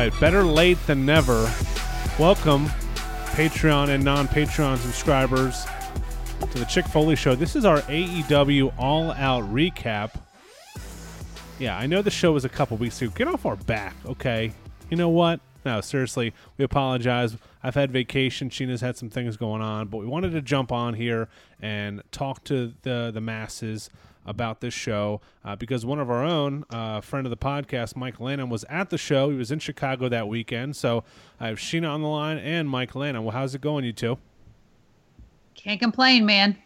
Right, better late than never. Welcome, Patreon and non Patreon subscribers, to the Chick Foley Show. This is our AEW All Out recap. Yeah, I know the show was a couple weeks ago. Get off our back, okay? You know what? No, seriously, we apologize. I've had vacation. Sheena's had some things going on, but we wanted to jump on here and talk to the the masses about this show uh, because one of our own uh, friend of the podcast, Mike Lanham, was at the show. He was in Chicago that weekend. So I have Sheena on the line and Mike Lanham. Well, how's it going, you two? Can't complain, man.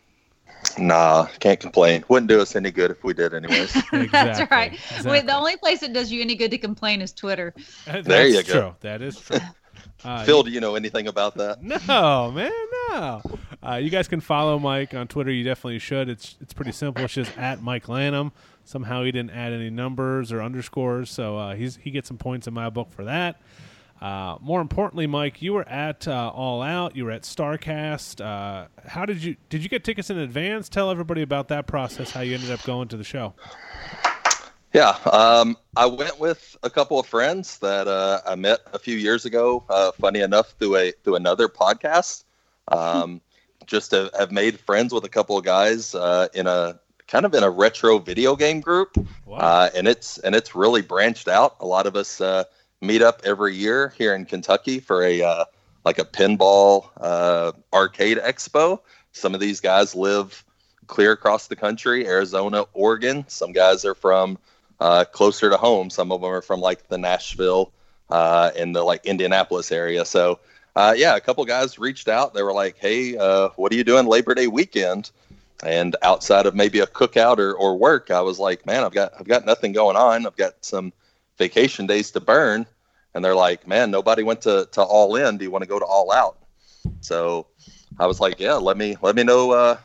Nah, can't complain. Wouldn't do us any good if we did, anyways. Exactly, That's right. exactly. Wait, the only place that does you any good to complain is Twitter. There you that's go. True. That is true. Uh, Phil, do you know anything about that? No, man, no. Uh, you guys can follow Mike on Twitter. You definitely should. It's it's pretty simple. It's just at Mike Lanham. Somehow he didn't add any numbers or underscores, so uh, he's he gets some points in my book for that. Uh, more importantly, Mike, you were at uh, All Out. You were at Starcast. Uh, how did you did you get tickets in advance? Tell everybody about that process. How you ended up going to the show. Yeah, um, I went with a couple of friends that uh, I met a few years ago. Uh, funny enough, through a through another podcast, um, just to have made friends with a couple of guys uh, in a kind of in a retro video game group, Wow. uh, and it's and it's really branched out. A lot of us uh, meet up every year here in Kentucky for a uh, like a pinball uh, arcade expo. Some of these guys live clear across the country, Arizona, Oregon. Some guys are from uh, closer to home. Some of them are from like the Nashville uh, and the like Indianapolis area. So uh, yeah, a couple guys reached out. They were like, "Hey, uh, what are you doing Labor Day weekend?" And outside of maybe a cookout or, or work, I was like, "Man, I've got I've got nothing going on. I've got some vacation days to burn." And they're like, "Man, nobody went to, to All In. Do you want to go to All Out?" So I was like, "Yeah, let me let me know uh,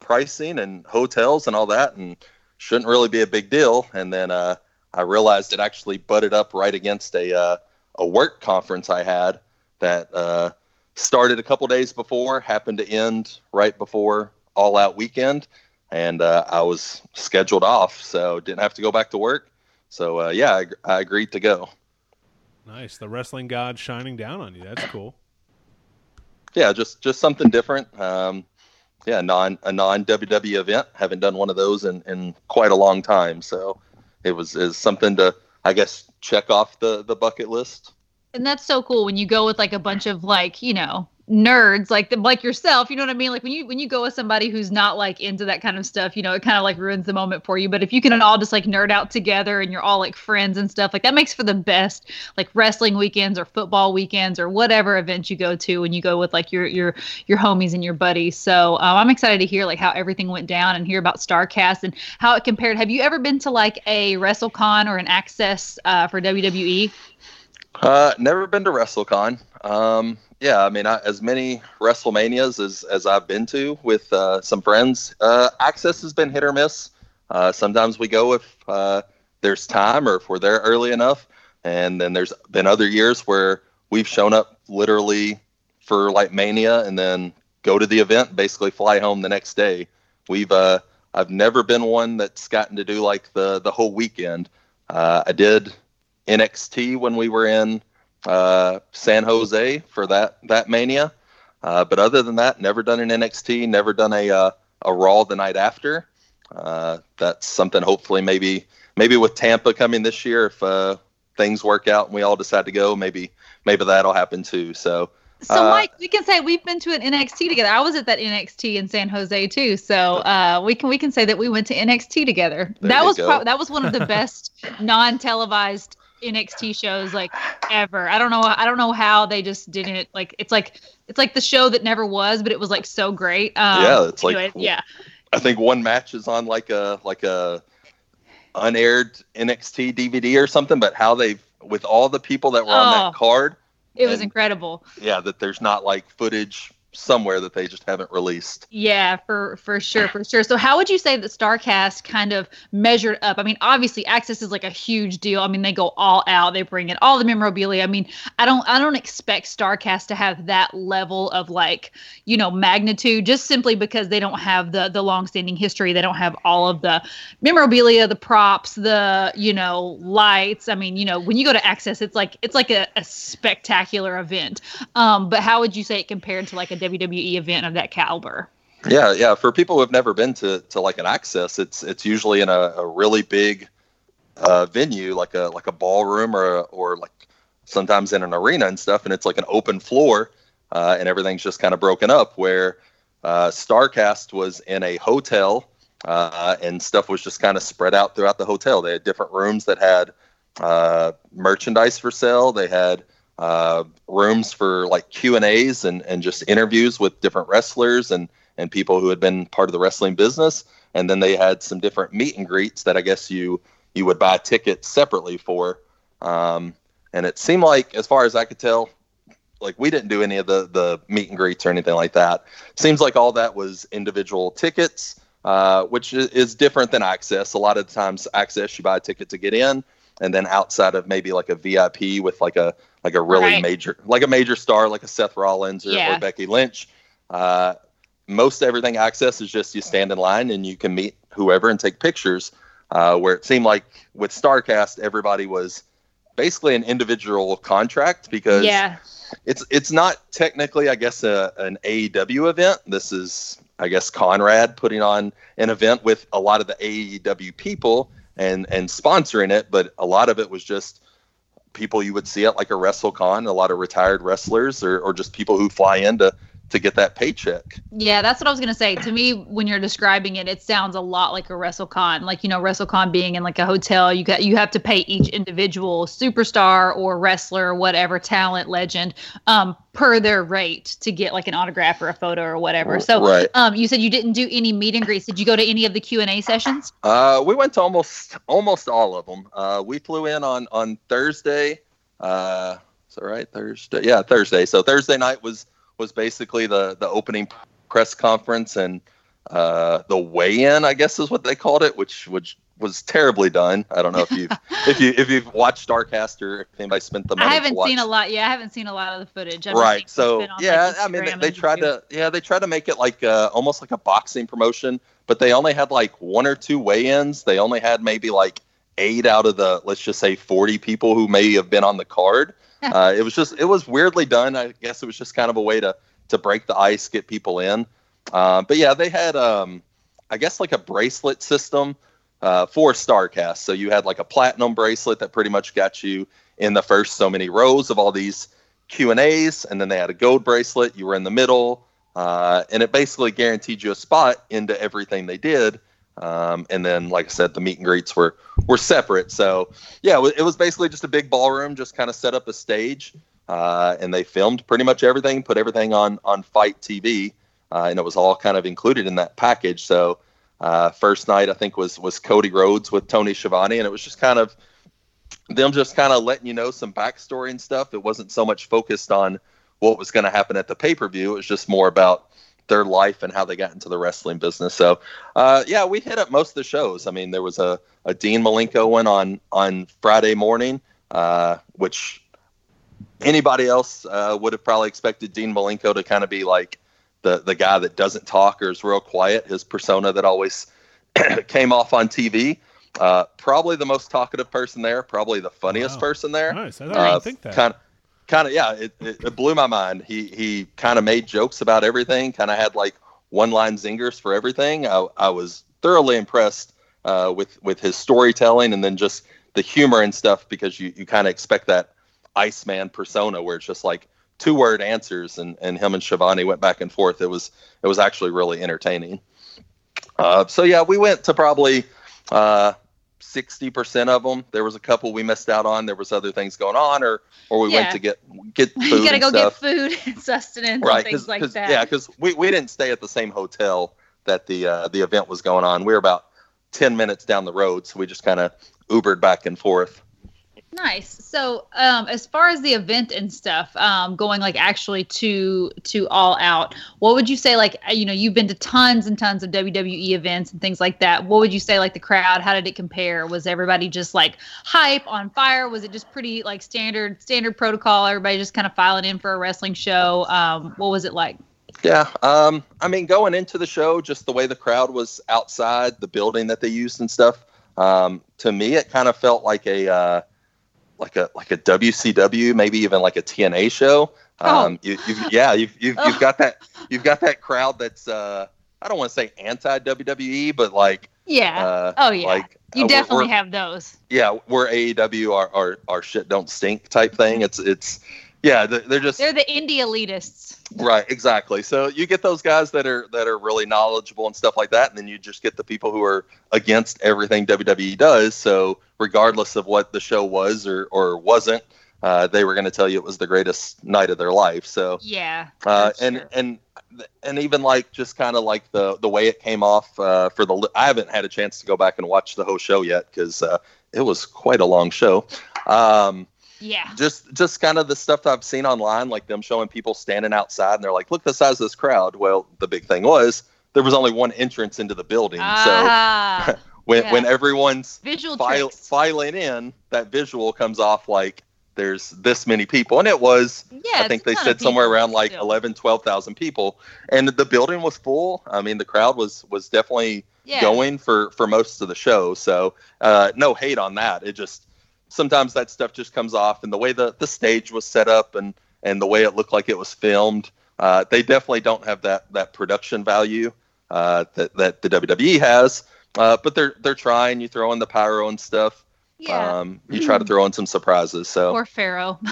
pricing and hotels and all that." And shouldn't really be a big deal. And then uh, I realized it actually butted up right against a uh, a work conference I had that uh, started a couple days before, happened to end right before All Out weekend, and uh, I was scheduled off, so didn't have to go back to work. So uh, yeah, I, I agreed to go. Nice. The wrestling god shining down on you. That's cool. Yeah, just just something different. Um, yeah, non a non WWE event. Haven't done one of those in, in quite a long time. So it was is something to I guess check off the the bucket list. And that's so cool when you go with like a bunch of like, you know, nerds like the, like yourself, you know what I mean? Like when you when you go with somebody who's not like into that kind of stuff, you know, it kind of like ruins the moment for you. But if you can all just like nerd out together and you're all like friends and stuff, like that makes for the best like wrestling weekends or football weekends or whatever event you go to when you go with like your your your homies and your buddies. So um, I'm excited to hear like how everything went down and hear about Starcast and how it compared. Have you ever been to like a WrestleCon or an Access uh, for WWE? Uh, never been to WrestleCon. Um, yeah, I mean, I, as many WrestleManias as, as I've been to with uh, some friends, uh, access has been hit or miss. Uh, sometimes we go if uh, there's time or if we're there early enough, and then there's been other years where we've shown up literally for like Mania and then go to the event, basically fly home the next day. We've uh, I've never been one that's gotten to do like the the whole weekend. Uh, I did NXT when we were in uh, San Jose for that that Mania. Uh, but other than that, never done an NXT, never done a uh, a Raw the night after. Uh, that's something. Hopefully, maybe maybe with Tampa coming this year, if uh, things work out and we all decide to go, maybe maybe that'll happen too. So So, Uh, Mike, we can say we've been to an NXT together. I was at that NXT in San Jose too, so uh, we can we can say that we went to NXT together. That was go. prob- that was one of the best non-televised NXT shows like ever. I don't know I don't know how they just didn't like. It's like it's like the show that never was, but it was like so great. Um, Yeah, it's like- yeah. I think one match is on like a like a unaired NXT DVD or something. But how they with all the people that were on Oh. that card, It was incredible. yeah, that there's not like footage somewhere that they just haven't released. Yeah, for for sure, for sure. So how would you say that Starcast kind of measured up? I mean, obviously Access is like a huge deal. I mean, they go all out. They bring in all the memorabilia. I mean, I don't I don't expect Starcast to have that level of like, you know, magnitude just simply because they don't have the the long-standing history. They don't have all of the memorabilia, the props, the, you know, lights. I mean, you know, when you go to Access, it's like it's like a, a spectacular event. Um, but how would you say it compared to like a WWE event of that caliber. Yeah, yeah. For people who have never been to, to like an access, it's it's usually in a, a really big uh, venue, like a like a ballroom or or like sometimes in an arena and stuff, and it's like an open floor, uh, and everything's just kind of broken up. Where uh, Starcast was in a hotel, uh, and stuff was just kind of spread out throughout the hotel. They had different rooms that had uh, merchandise for sale. They had uh, rooms for like Q and A's and and just interviews with different wrestlers and and people who had been part of the wrestling business. And then they had some different meet and greets that I guess you you would buy tickets separately for. Um, and it seemed like, as far as I could tell, like we didn't do any of the the meet and greets or anything like that. Seems like all that was individual tickets, uh, which is different than access. A lot of times, access you buy a ticket to get in, and then outside of maybe like a VIP with like a like a really right. major like a major star like a Seth Rollins or, yeah. or Becky Lynch. Uh, most everything access is just you stand in line and you can meet whoever and take pictures. Uh, where it seemed like with Starcast everybody was basically an individual contract because yeah. it's it's not technically I guess a, an AEW event. This is I guess Conrad putting on an event with a lot of the AEW people and and sponsoring it, but a lot of it was just people you would see at like a WrestleCon, a lot of retired wrestlers or, or just people who fly in to to get that paycheck. Yeah, that's what I was gonna say. To me, when you're describing it, it sounds a lot like a WrestleCon. Like you know, WrestleCon being in like a hotel, you got you have to pay each individual superstar or wrestler or whatever talent legend um, per their rate to get like an autograph or a photo or whatever. So, right. um, you said you didn't do any meet and greets. Did you go to any of the Q and A sessions? Uh, we went to almost almost all of them. Uh, we flew in on on Thursday. Uh, is that right? Thursday? Yeah, Thursday. So Thursday night was was basically the the opening press conference and uh, the weigh-in, I guess is what they called it, which which was terribly done. I don't know if you if you if you've watched Starcast or if anybody spent the money. I haven't seen a lot. Yeah, I haven't seen a lot of the footage. I've right. So yeah, like I mean, they, they tried to yeah they tried to make it like uh, almost like a boxing promotion, but they only had like one or two weigh-ins. They only had maybe like eight out of the let's just say 40 people who may have been on the card uh, it was just it was weirdly done. I guess it was just kind of a way to to break the ice, get people in. Uh, but yeah, they had um, I guess like a bracelet system uh, for Starcast. So you had like a platinum bracelet that pretty much got you in the first so many rows of all these Q and A's, and then they had a gold bracelet. You were in the middle, uh, and it basically guaranteed you a spot into everything they did. Um, and then, like I said, the meet and greets were were separate. So yeah, it was basically just a big ballroom, just kind of set up a stage, uh, and they filmed pretty much everything, put everything on on FITE TV, uh, and it was all kind of included in that package. So uh, first night I think was was Cody Rhodes with Tony Schiavone, and it was just kind of them just kind of letting you know some backstory and stuff. It wasn't so much focused on what was going to happen at the pay per view. It was just more about their life and how they got into the wrestling business. So, uh, yeah, we hit up most of the shows. I mean, there was a, a Dean Malenko one on on Friday morning, uh, which anybody else uh, would have probably expected Dean Malenko to kind of be like the the guy that doesn't talk or is real quiet. His persona that always came off on TV. Uh, probably the most talkative person there. Probably the funniest wow. person there. Nice. I didn't think that. Kind of, kind of yeah, it, it, it, blew my mind. He he kind of made jokes about everything. Kind of had like one line zingers for everything. I, I was thoroughly impressed uh, with with his storytelling and then just the humor and stuff because you you kind of expect that Iceman persona where it's just like two word answers and and him and Schiavone went back and forth. It was it was actually really entertaining. Uh, so yeah, we went to probably uh, sixty percent of them. There was a couple we missed out on. There was other things going on, or or we yeah. went to get get food. you gotta go stuff. get food and sustenance right, and things like that. Yeah, because we, we didn't stay at the same hotel that the uh, the event was going on. We were about ten minutes down the road, so we just kind of Ubered back and forth. Nice. So, um, as far as the event and stuff, um, going like actually to to all out, what would you say? Like, uh, you know, you've been to tons and tons of WWE events and things like that. What would you say? Like the crowd, how did it compare? Was everybody just like hype on fire? Was it just pretty like standard standard protocol? Everybody just kind of filing in for a wrestling show. Um, what was it like? Yeah, um, I mean, going into the show, just the way the crowd was outside the building that they used and stuff. Um, to me, it kind of felt like a uh, like a like a WCW, maybe even like a TNA show. Oh. Um, you, you've, yeah, you've you've, you've got that you've got that crowd that's uh, I don't want to say anti WWE, but like Yeah. uh, oh yeah. like you uh, we're- definitely we're- have those. yeah, we're AEW, our, our our shit don't stink type thing. It's it's yeah, they're, they're just They're the indie elitists. Right, exactly. So you get those guys that are that are really knowledgeable and stuff like that, and then you just get the people who are against everything WWE does. So regardless of what the show was or or wasn't, uh, they were going to tell you it was the greatest night of their life. So Yeah. uh, and sure. and and even like just kind of like the the way it came off uh, for the I haven't had a chance to go back and watch the whole show yet because uh, it was quite a long show. Um, yeah. just just kind of the stuff that I've seen online, like them showing people standing outside and they're like, "Look the size of this crowd." Well, the big thing was there was only one entrance into the building, so Ah, when yeah. when everyone's visual file, filing in, that visual comes off like there's this many people, and it was. Yeah, I think they said somewhere around like still. 11, 12,000 people, and the building was full. I mean, the crowd was was definitely yeah. going for for most of the show. So uh, no hate on that. It just sometimes that stuff just comes off, and the way the the stage was set up and and the way it looked like it was filmed, uh, they definitely don't have that that production value uh, that that the WWE has. Uh, but they're they're trying. You throw in the pyro and stuff. Yeah. Um, you try to throw in some surprises. So Poor Pharaoh.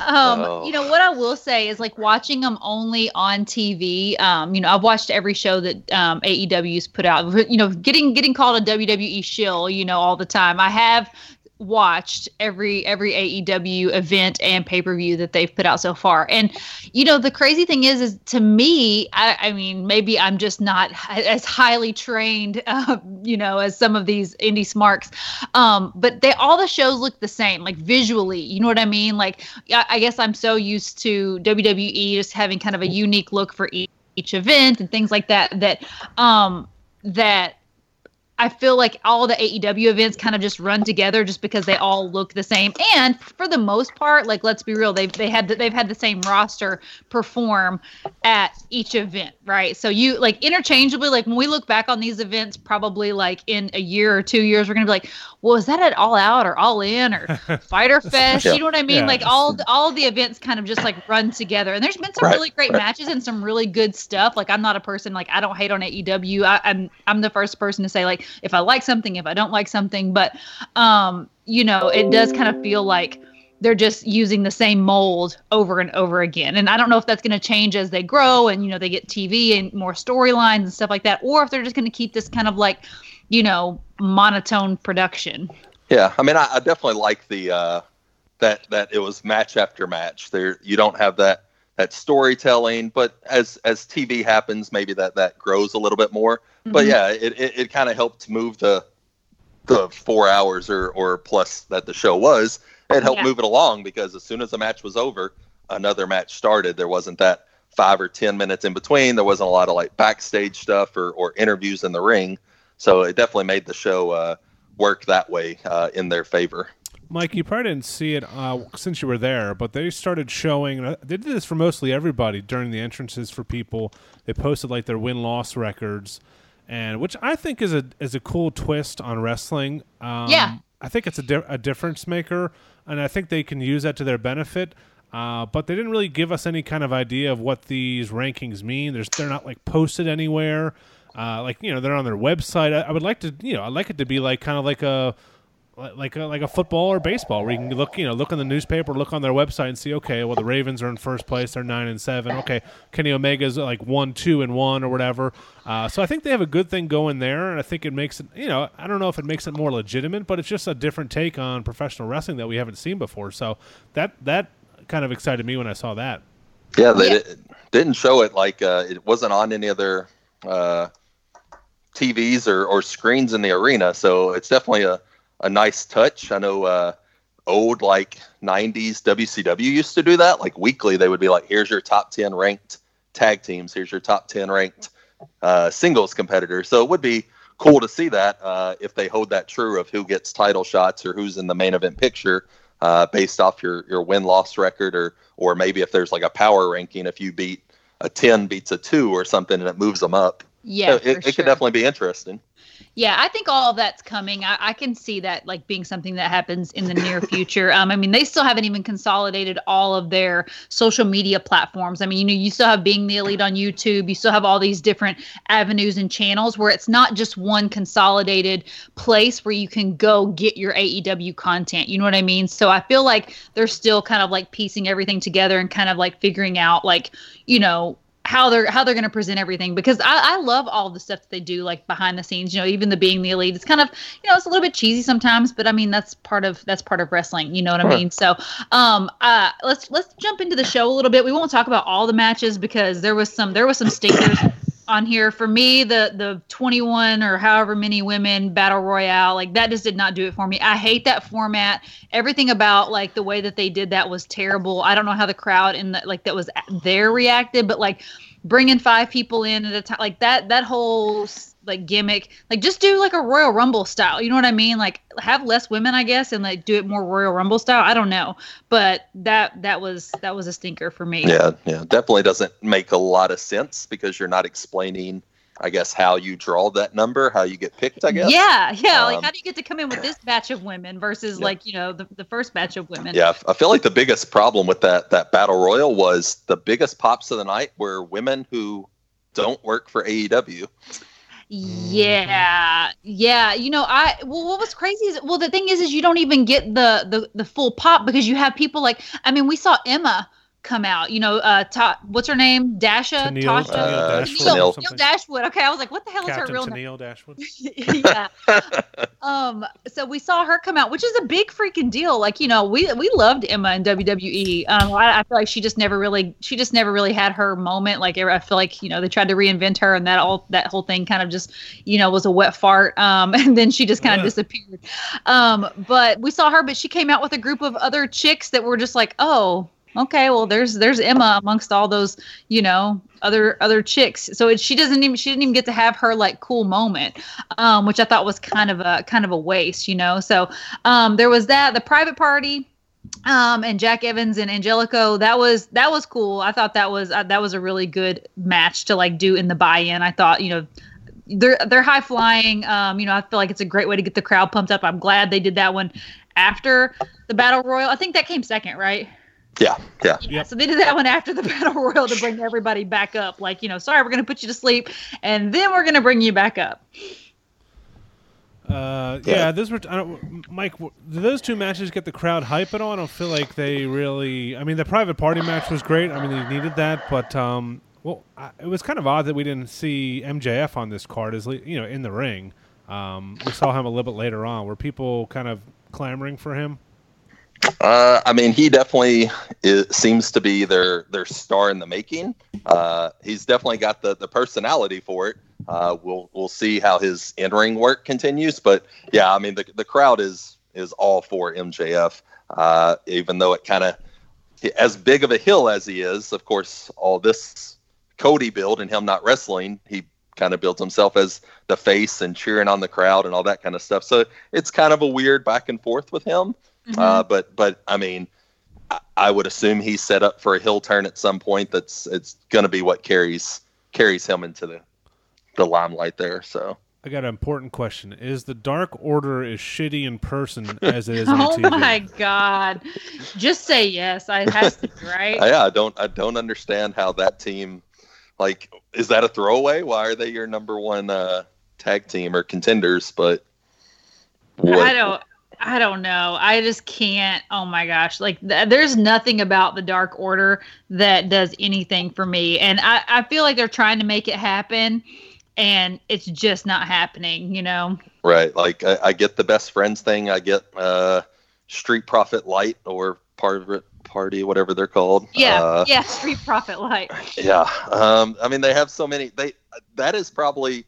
Um, Oh. you know what I will say is like watching them only on TV. Um, you know, I've watched every show that um, AEW's put out. You know, getting getting called a WWE shill. You know, all the time. I have watched every every AEW event and pay per view that they've put out so far. And you know, the crazy thing is, is to me, I, I mean, maybe I'm just not as highly trained, uh, you know, as some of these indie smarks. Um, but they all the shows look the same, like visually. You know what I mean? Like, I, I guess I'm so used to WWE just having kind of a unique look for each, each event and things like that. That um, that I feel like all the AEW events kind of just run together just because they all look the same. And for the most part, like let's be real, they've they had the, they've had the same roster perform at each event, right? So you like interchangeably, like when we look back on these events, probably like in a year or two years, we're gonna be like, well, is that at All Out or All In or Fyter Fest? Yeah. You know what I mean? Yeah. Like all all the events kind of just like run together. And there's been some Right, really great right. matches and some really good stuff. Like I'm not a person like I don't hate on AEW. I, I'm I'm the first person to say like if I like something, if I don't like something, but um, you know, it does kind of feel like they're just using the same mold over and over again. And I don't know if that's going to change as they grow and you know they get TV and more storylines and stuff like that, or if they're just going to keep this kind of like, you know, monotone production. Yeah, I mean, I, I definitely like the uh, that that it was match after match. There, you don't have that that storytelling, but as as TV happens, maybe that that grows a little bit more. But Mhm. yeah, it it, it kind of helped move the the four hours or or plus that the show was. It helped Yeah. move it along because as soon as the match was over, another match started. There wasn't that five or ten minutes in between. There wasn't a lot of like backstage stuff or or interviews in the ring. So it definitely made the show uh, work that way uh, in their favor. Mike, you probably didn't see it uh, since you were there, but they started showing. uh, They did this for mostly everybody during the entrances for people. They posted like their win loss records, and which I think is a is a cool twist on wrestling. Um, Yeah. I think it's a, di- a difference maker, and I think they can use that to their benefit. Uh, but they didn't really give us any kind of idea of what these rankings mean. There's, they're not like posted anywhere. Uh, like you know, they're on their website. I, I would like to, you know, I'd like it to be like kind of like a like a, like a football or baseball where you can look you know look in the newspaper look on their website and see okay well the ravens are in first place. They're nine and seven. Okay kenny omega's like one two and one or whatever. Uh, so i think they have a good thing going there and i think it makes it you know i don't know if it makes it more legitimate but it's just a different take on professional wrestling that we haven't seen before. So that that kind of excited me when i saw that. Yeah, they Yeah. di- didn't show it like uh, it wasn't on any other uh, TVs or, or screens in the arena. So it's definitely a, a nice touch. I know uh, old like '90s WCW used to do that. Like weekly, they would be like, "Here's your top ten ranked tag teams. Here's your top ten ranked uh, singles competitors." So it would be cool to see that uh, if they hold that true of who gets title shots or who's in the main event picture uh, based off your your win loss record or or maybe if there's like a power ranking if you beat a 10 beats a 2 or something and it moves them up Yeah, So it, it sure. could definitely be interesting Yeah, I think all of that's coming. I, I can see that like being something that happens in the near future. Um, I mean, they still haven't even consolidated all of their social media platforms. I mean, you know, you still have being the elite on YouTube. You still have all these different avenues and channels where it's not just one consolidated place where you can go get your AEW content. You know what I mean? So I feel like they're still kind of like piecing everything together and kind of like figuring out like, you know, how they're how they're going to present everything because I, I love all the stuff that they do like behind the scenes you know even the being the elite it's kind of you know it's a little bit cheesy sometimes but i mean that's part of that's part of wrestling you know what i mean? So um uh let's let's jump into the show a little bit. We won't talk about all the matches because there was some there was some stinkers on here for me the the 21 or however many women battle royale like that just did not do it for me. I hate that format. Everything about like the way that they did that was terrible. I don't know how the crowd in the like that was there reacted but like bringing five people in at a time like that that whole like gimmick like just do like a royal rumble style you know what i mean like have less women i guess and like do it more royal rumble style i don't know but that that was that was a stinker for me yeah yeah definitely doesn't make a lot of sense because you're not explaining i guess how you draw that number how you get picked i guess Yeah, yeah. like, Um, how do you get to come in with this batch of women versus Yeah. like you know the, the first batch of women? Yeah, I feel like the biggest problem with that that battle royal was the biggest pops of the night were women who don't work for AEW. Mm-hmm. yeah, yeah. You know, I well, what was crazy is well, the thing is, is you don't even get the the the full pop because you have people like I mean, we saw Emma come out. You know, uh, Ta- what's her name? Dasha, Tennille- Tasha, Uh, Dashwood or Tennille. Tennille Dashwood. Okay, I was like, what the hell is her real name? Tennille Dashwood. yeah. Um. So we saw her come out, which is a big freaking deal. Like you know, we we loved Emma in WWE. Um. I, I feel like she just never really, she just never really had her moment. Like I feel like you know they tried to reinvent her, and that all that whole thing kind of just you know was a wet fart. Um. And then she just kind of Yeah. disappeared. Um. But we saw her, but she came out with a group of other chicks that were just like, oh. Okay, well, there's there's Emma amongst all those, you know, other other chicks. So it, she doesn't even she didn't even get to have her like cool moment um, which I thought was kind of a kind of a waste, you know. So um, there was that the private party, um, and Jack Evans and Angelico. That was that was cool. I thought that was uh, that was a really good match to like do in the buy-in. I thought you know. They're they're high flying. Um, you know, I feel like it's a great way to get the crowd pumped up. I'm glad they did that one after the battle royal. I think that came second, right? Yeah, yeah. Yeah, Yep. so they did that one after the battle royal to bring everybody back up. Like, you know, sorry, we're gonna put you to sleep, and then we're gonna bring you back up. Uh, Yeah. yeah, those were. I don't, Mike, w- did those two matches get the crowd hype at all? I don't feel like they really. I mean, the private party match was great. I mean, they needed that, but um, well, I, it was kind of odd that we didn't see MJF on this card, as you know, in the ring. Um, we saw him a little bit later on. Were people kind of clamoring for him? Uh, I mean, he definitely is, seems to be their their star in the making. Uh, he's definitely got the, the personality for it. Uh, we'll we'll see how his in ring work continues, but yeah, I mean the the crowd is is all for MJF. Uh, even though it kind of as big of a heel as he is, of course, all this Cody build and him not wrestling, he kind of builds himself as the face and cheering on the crowd and all that kind of stuff. So it's kind of a weird back and forth with him. Uh, but but I mean, I, I would assume he's set up for a heel turn at some point. That's it's going to be what carries carries him into the the limelight there. So I got an important question: Is the Dark Order as shitty in person as it is on Oh my god! Just say yes. I it has to be right. yeah, I don't I don't understand how that team like is that a throwaway? Why are they your number one uh, tag team or contenders? But what- I don't. I don't know. I just can't. Oh my gosh! Like th- there's nothing about the Dark Order that does anything for me, and I I feel like they're trying to make it happen, and it's just not happening. You know. Right. Like I, I get the best friends thing. I get uh, Street Profit Light or part party, whatever they're called. Yeah. Uh, yeah. Street Profit Light. yeah. Um, I mean, they have so many. They that is probably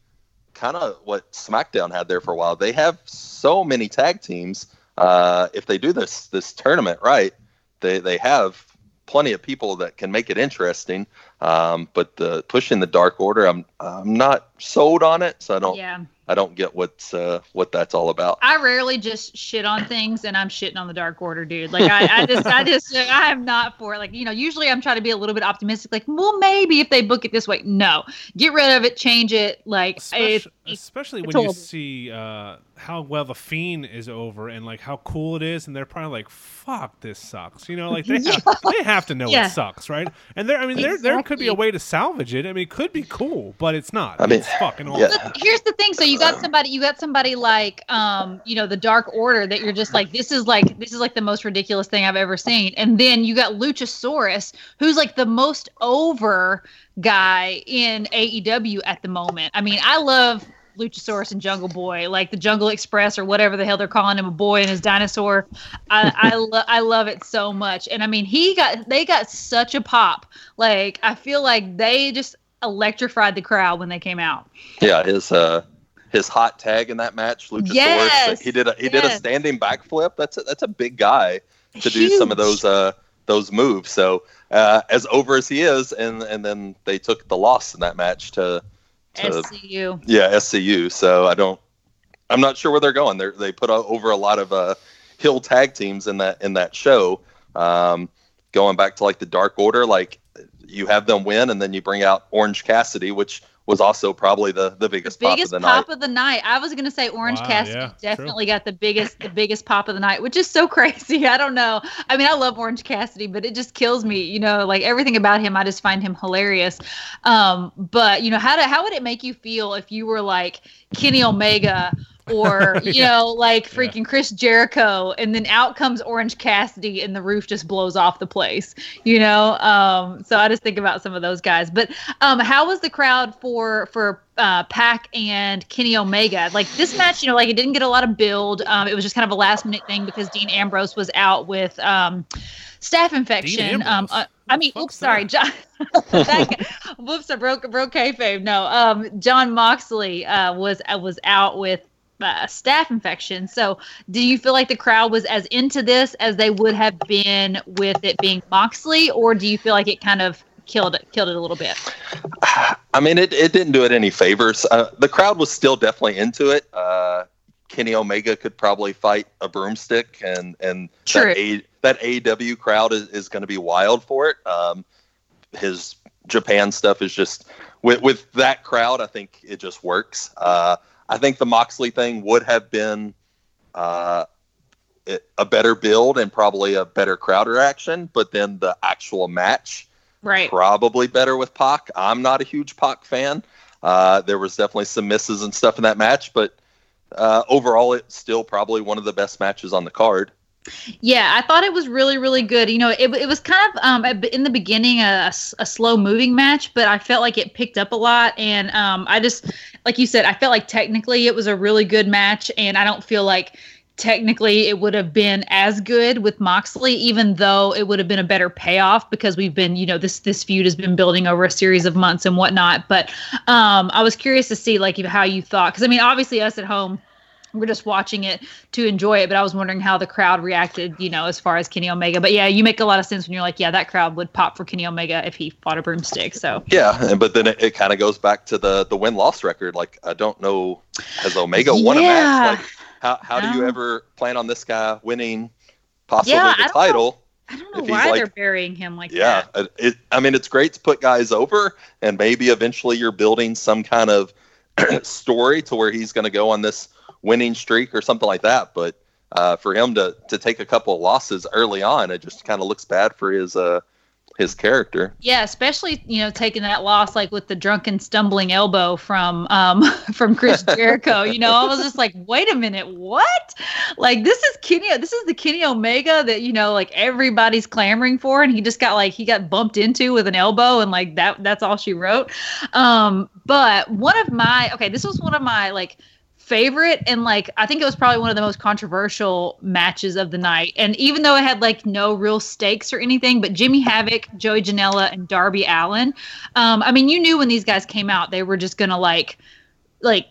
kind of what SmackDown had there for a while. They have so many tag teams. Uh, if they do this this tournament right, they they have plenty of people that can make it interesting. Um, but the pushing the Dark Order, I'm I'm not sold on it, so I don't Yeah. I don't get what's uh, what that's all about. I rarely just shit on things, and I'm shitting on the Dark Order, dude. Like I, I just, I just, I am not for it. Like you know, usually I'm trying to be a little bit optimistic. Like, well, maybe if they book it this way, no, get rid of it, change it. Like especially, it's, especially it's when you horrible. see uh, how well the fiend is over and like how cool it is, and they're probably like, "Fuck, this sucks." You know, like they have, they have to know Yeah. it sucks, right? And they're I mean, there there could be a way to salvage it. I mean, it could be cool, but it's not. I mean, it's fucking awful. yeah. But here's the thing. So you got somebody, you got somebody like, um, you know, the Dark Order that you're just like, this is like, this is like the most ridiculous thing I've ever seen. And then you got Luchasaurus, who's like the most over guy in AEW at the moment. I mean, I love Luchasaurus and Jungle Boy, like the Jungle Express or whatever the hell they're calling him, a boy and his dinosaur. I I, lo- I love it so much. And I mean, he got they got such a pop. Like I feel like they just electrified the crowd when they came out. Yeah, his uh his hot tag in that match, Luchasaurus. Yes, he did a he did a standing backflip. That's a, that's a big guy to do some of those uh those moves. So uh, as over as he is, and and then they took the loss in that match to to SCU. yeah SCU. So I don't I'm not sure where they're going. They they put over a lot of uh heel tag teams in that in that show. Um, going back to like the Dark Order, like you have them win, and then you bring out Orange Cassidy, which was also probably the the biggest, biggest pop of the pop night. of the night. I was gonna say Orange Wow, Cassidy yeah, definitely got the biggest the biggest pop of the night, which is so crazy. I don't know. I mean, I love Orange Cassidy, but it just kills me. You know, like everything about him, I just find him hilarious. Um, but you know, how to how would it make you feel if you were like Kenny Omega? Or you Yeah. know, like freaking Chris Jericho, and then out comes Orange Cassidy, and the roof just blows off the place. You know, um, so I just think about some of those guys. But um, how was the crowd for for uh, Pac and Kenny Omega? Like this match, you know, like it didn't get a lot of build. Um, it was just kind of a last minute thing because Dean Ambrose was out with um, staph infection. Um, uh, I mean, oops, sorry, John. that, whoops, I broke broke kayfabe. No, um, John Moxley uh, was uh, was out with uh, staph infection. So, do you feel like the crowd was as into this as they would have been with it being Moxley, or do you feel like it kind of killed it killed it a little bit? I mean, it, it didn't do it any favors. Uh, the crowd was still definitely into it. Uh, Kenny Omega could probably fight a broomstick, and and True. that a, that AEW crowd is, is going to be wild for it. Um, his Japan stuff is just with with that crowd. I think it just works. Uh, I think the Moxley thing would have been uh, a better build and probably a better crowd reaction, but then the actual match Right. probably better with Pac. I'm not a huge Pac fan. Uh, there was definitely some misses and stuff in that match, but uh, overall, it's still probably one of the best matches on the card. Yeah, I thought it was really, really good. You know, it, it was kind of um, in the beginning a, a slow moving match, but I felt like it picked up a lot. And um, I just, like you said, I felt like technically it was a really good match. And I don't feel like technically it would have been as good with Moxley, even though it would have been a better payoff because we've been, you know, this this feud has been building over a series of months and whatnot. But um, I was curious to see like how you thought, because I mean, obviously us at home we're just watching it to enjoy it. But I was wondering how the crowd reacted, you know, as far as Kenny Omega. But yeah, you make a lot of sense when you're like, yeah, that crowd would pop for Kenny Omega if he fought a broomstick. So Yeah, but then it, it kind of goes back to the the win loss record. Like I don't know, has Omega won a match? Like how how do you um, ever plan on this guy winning possibly Yeah, I the know. title? I don't know why like- they're burying him like Yeah, that. it, I mean it's great to put guys over, and maybe eventually you're building some kind of story to where he's going to go on this winning streak or something like that. But uh, for him to to take a couple of losses early on, it just kind of looks bad for his uh his character. Yeah, especially you know taking that loss like with the drunken stumbling elbow from um from Chris Jericho. you know, I was just like, wait a minute, what? Like this is Kenny, this is the Kenny Omega that you know like everybody's clamoring for, and he just got like he got bumped into with an elbow, and like that that's all she wrote. Um, but one of my okay, this was one of my like favorite and like I think it was probably one of the most controversial matches of the night. And even though it had like no real stakes or anything, but Jimmy Havoc, Joey Janela, and Darby Allin, um, I mean, you knew when these guys came out, they were just gonna like like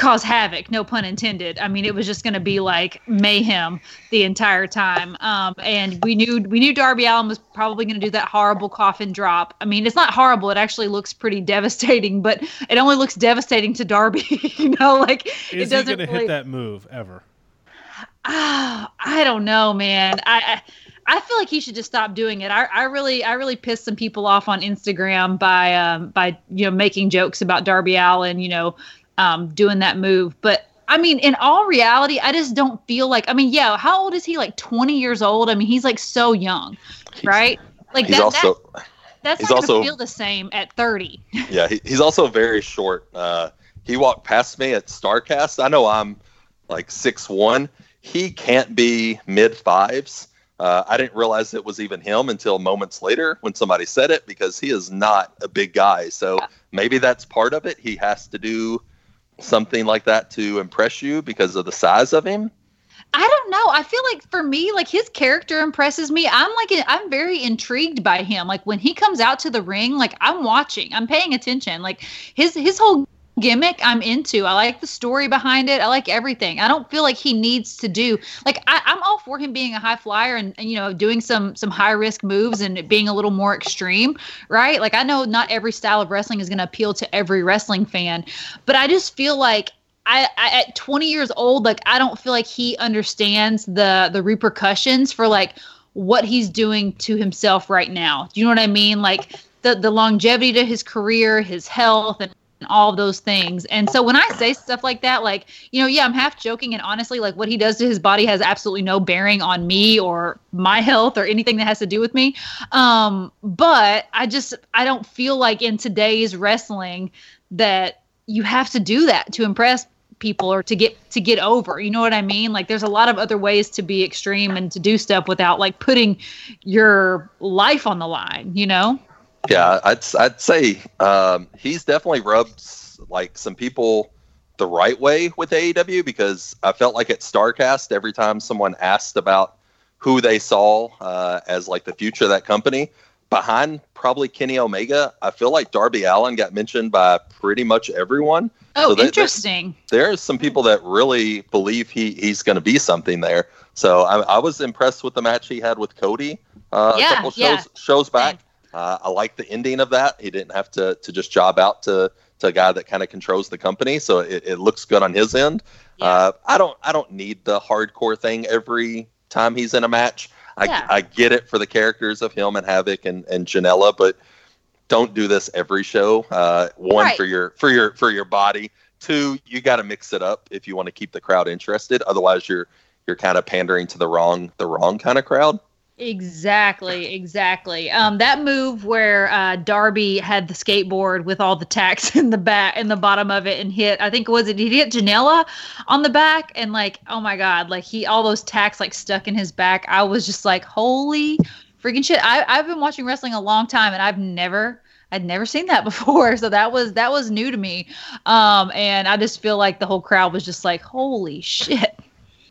cause havoc no pun intended. I mean it was just going to be like mayhem the entire time. Um, and we knew we knew darby allin was probably going to do that horrible coffin drop. I mean it's not horrible it actually looks pretty devastating but it only looks devastating to darby you know like is it doesn't he going to really, hit that move ever? Ah, i don't know man. I, I I feel like he should just stop doing it. I, I really, I really pissed some people off on Instagram by, um, by you know making jokes about Darby Allin, you know, um, doing that move. But I mean, in all reality, I just don't feel like. I mean, yeah, how old is he? Like twenty years old. I mean, he's like so young, right? Like he's that, also that, that's he's not also- gonna feel the same at thirty. yeah, he, he's also very short. Uh, he walked past me at Starcast. I know I'm like six one. He can't be mid fives. Uh, I didn't realize it was even him until moments later when somebody said it because he is not a big guy. So maybe that's part of it. He has to do something like that to impress you because of the size of him. I don't know. I feel like for me, like his character impresses me. I'm like I'm very intrigued by him. Like when he comes out to the ring, like I'm watching, I'm paying attention. Like his his whole gimmick I'm into. I like the story behind it. I like everything. I don't feel like he needs to do like I, I'm all for him being a high flyer and, and you know doing some some high risk moves and being a little more extreme, right? Like I know not every style of wrestling is going to appeal to every wrestling fan, but I just feel like I, I at 20 years old, like I don't feel like he understands the the repercussions for like what he's doing to himself right now. Do you know what I mean? Like the the longevity to his career, his health, and all of those things. And so when I say stuff like that, like, you know, yeah, I'm half joking. And honestly, like what he does to his body has absolutely no bearing on me or my health or anything that has to do with me. Um, but I just, I don't feel like in today's wrestling that you have to do that to impress people or to get to get over you know what i mean like there's a lot of other ways to be extreme and to do stuff without like putting your life on the line you know Yeah, I'd I'd say um, he's definitely rubbed like some people the right way with AEW because I felt like at Starcast every time someone asked about who they saw uh, as like the future of that company behind probably Kenny Omega, I feel like Darby Allin got mentioned by pretty much everyone. oh So they- interesting There's some people that really believe he he's going to be something there. So I, I was impressed with the match he had with Cody uh, Yeah, a couple shows yeah. shows back. Uh, I like the ending of that. He didn't have to to just job out to to a guy that kind of controls the company, so it, it looks good on his end. Yeah. Uh, I don't I don't need the hardcore thing every time he's in a match. I, Yeah. I get it for the characters of him and Havoc and and Janela, but don't do this every show. Uh, one Right. for your for your for your body. Two, you got to mix it up if you want to keep the crowd interested. Otherwise, you're you're kind of pandering to the wrong the wrong kind of crowd. Exactly, exactly. Um, that move where uh, Darby had the skateboard with all the tacks in the back, in the bottom of it, and hit. I think was it he hit Janela on the back, and like, oh my god, like he all those tacks like stuck in his back. I was just like, holy freaking shit! I, I've been watching wrestling a long time, and I've never. I'd never seen that before, so that was that was new to me, um, and I just feel like the whole crowd was just like, "Holy shit!"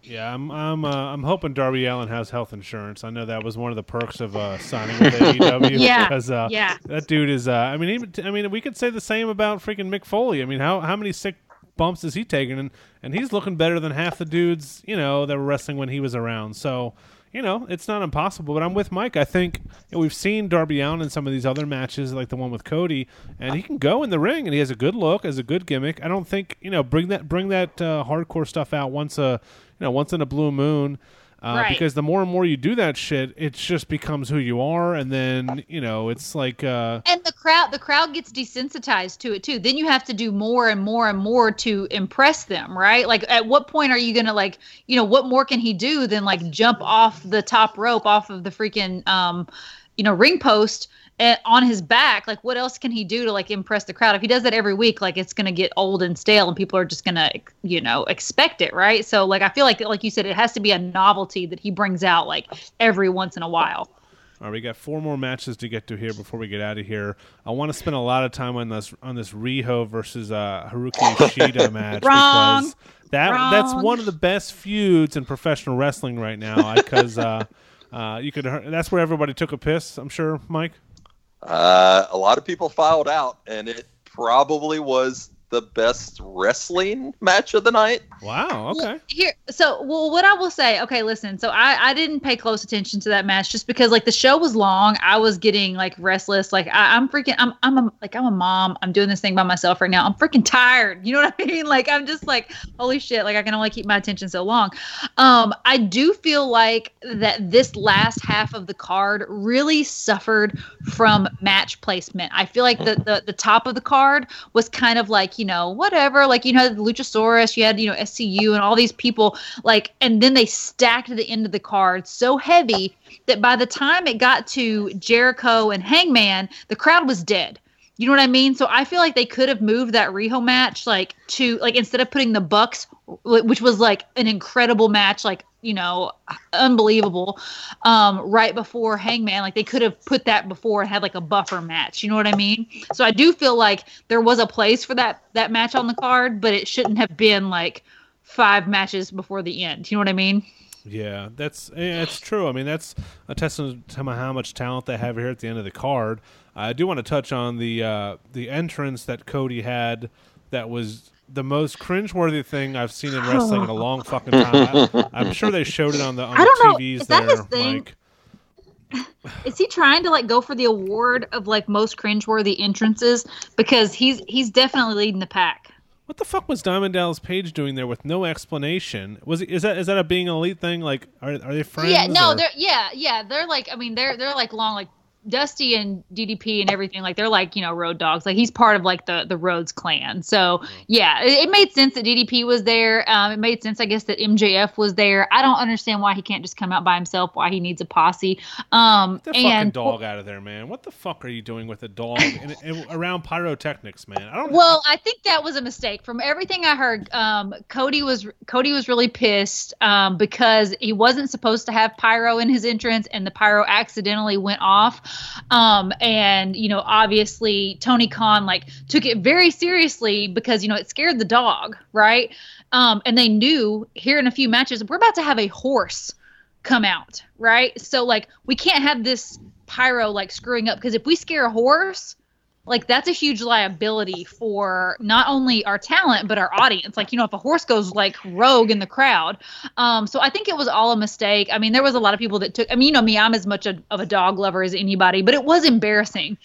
Yeah, I'm I'm uh, I'm hoping Darby Allin has health insurance. I know that was one of the perks of uh, signing with AEW Yeah, because uh, yeah. that dude is. Uh, I mean, even I mean, we could say the same about freaking Mick Foley. I mean, how how many sick bumps is he taking? And and he's looking better than half the dudes you know that were wrestling when he was around. So you know, it's not impossible. But I'm with Mike. I think you know, we've seen Darby Allin in some of these other matches, like the one with Cody, and he can go in the ring, and he has a good look, has a good gimmick. I don't think you know bring that bring that uh, hardcore stuff out once a know once in a blue moon. Uh, Right. Because the more and more you do that shit, it just becomes who you are, and then you know it's like uh, and the crowd the crowd gets desensitized to it too then you have to do more and more and more to impress them right like at what point are you gonna like you know what more can he do than like jump off the top rope off of the freaking um you know ring post on his back like what else can he do to like impress the crowd if he does that every week like it's gonna get old and stale and people are just gonna you know expect it right so like i feel like like you said it has to be a novelty that he brings out like every once in a while All right, we got four more matches to get to here before we get out of here. I want to spend a lot of time on this on this Riho versus uh, Haruki Ishida match Wrong. because that that's one of the best feuds in professional wrestling right now. Because uh, uh, you could that's where everybody took a piss. I'm sure, Mike. Uh, a lot of people filed out, and it probably was the best wrestling match of the night. Wow. Okay. Here, so well, what I will say, okay, listen. So I I didn't pay close attention to that match just because like the show was long. I was getting like restless. Like I, I'm freaking. I'm I'm a, like I'm a mom. I'm doing this thing by myself right now. I'm freaking tired. You know what I mean? Like I'm just like holy shit. Like I can only keep my attention so long. Um, I do feel like that this last half of the card really suffered from match placement. I feel like the the the top of the card was kind of like you know, whatever. Like, you know, the Luchasaurus, you had, you know, SCU and all these people, like, and then they stacked the end of the card so heavy that by the time it got to Jericho and Hangman, the crowd was dead. You know what I mean? So I feel like they could have moved that Riho match like to like instead of putting the Bucks, which was like an incredible match, like you know, unbelievable. Um, right before Hangman, like they could have put that before and had like a buffer match. You know what I mean? So I do feel like there was a place for that that match on the card, but it shouldn't have been like five matches before the end. You know what I mean? Yeah, that's yeah, it's true. I mean, that's a testament to how much talent they have here at the end of the card. I do want to touch on the uh, the entrance that Cody had. That was the most cringeworthy thing I've seen in wrestling in a long fucking time. I, am sure they showed it on the on I don't the TVs know. Is that there, his thing? Mike. Is he trying to like go for the award of like most cringeworthy entrances? Because he's he's definitely leading the pack. What the fuck was Diamond Dallas Page doing there with no explanation? Was it, is that is that a being elite thing? Like, are are they friends? Yeah, no, or- they're yeah, yeah, they're like I mean they're they're like long like Dusty and DDP and everything like they're like you know road dogs like he's part of like the the Rhodes clan so yeah it, it made sense that DDP was there um, it made sense I guess that MJF was there I don't understand why he can't just come out by himself why he needs a posse um Get the fucking and dog out of there, man! What the fuck are you doing with a dog around pyrotechnics, man? I don't. Well, I think that was a mistake. From everything I heard, um, Cody was Cody was really pissed um, because he wasn't supposed to have pyro in his entrance, and the pyro accidentally went off. Um, and you know, obviously, Tony Khan like took it very seriously because you know it scared the dog, right? Um, and they knew here in a few matches we're about to have a horse come out, right? So like we can't have this pyro like screwing up because if we scare a horse like that's a huge liability for not only our talent but our audience. Like you know if a horse goes like rogue in the crowd. Um so i think it was all a mistake. I mean there was a lot of people that took i mean you know me i'm as much a, of a dog lover as anybody but it was embarrassing.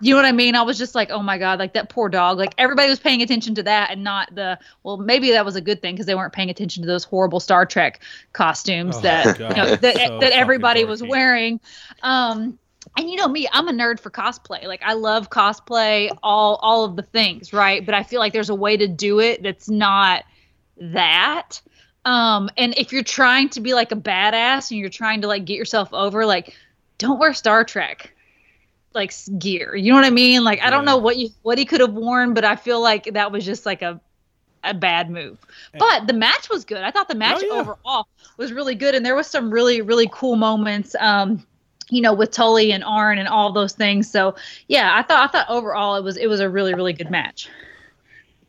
You know what i mean? I was just like oh my god like that poor dog. Like everybody was paying attention to that and not the well maybe that was a good thing because they weren't paying attention to those horrible star trek costumes Oh, that you know that, So that everybody was wearing. Um and you know me i'm a nerd for cosplay. Like i love cosplay all all of the things right? But i feel like there's a way to do it that's not that. Um and if you're trying to be like a badass and you're trying to like get yourself over like don't wear star trek like gear. You know what i mean? Like i don't know what you what he could have worn but i feel like that was just like a a bad move. But the match was good. I thought the match Oh, yeah. overall was really good and there was some really really cool moments. Um you know with Tully and Arn and all those things so yeah i thought i thought overall it was it was a really really good match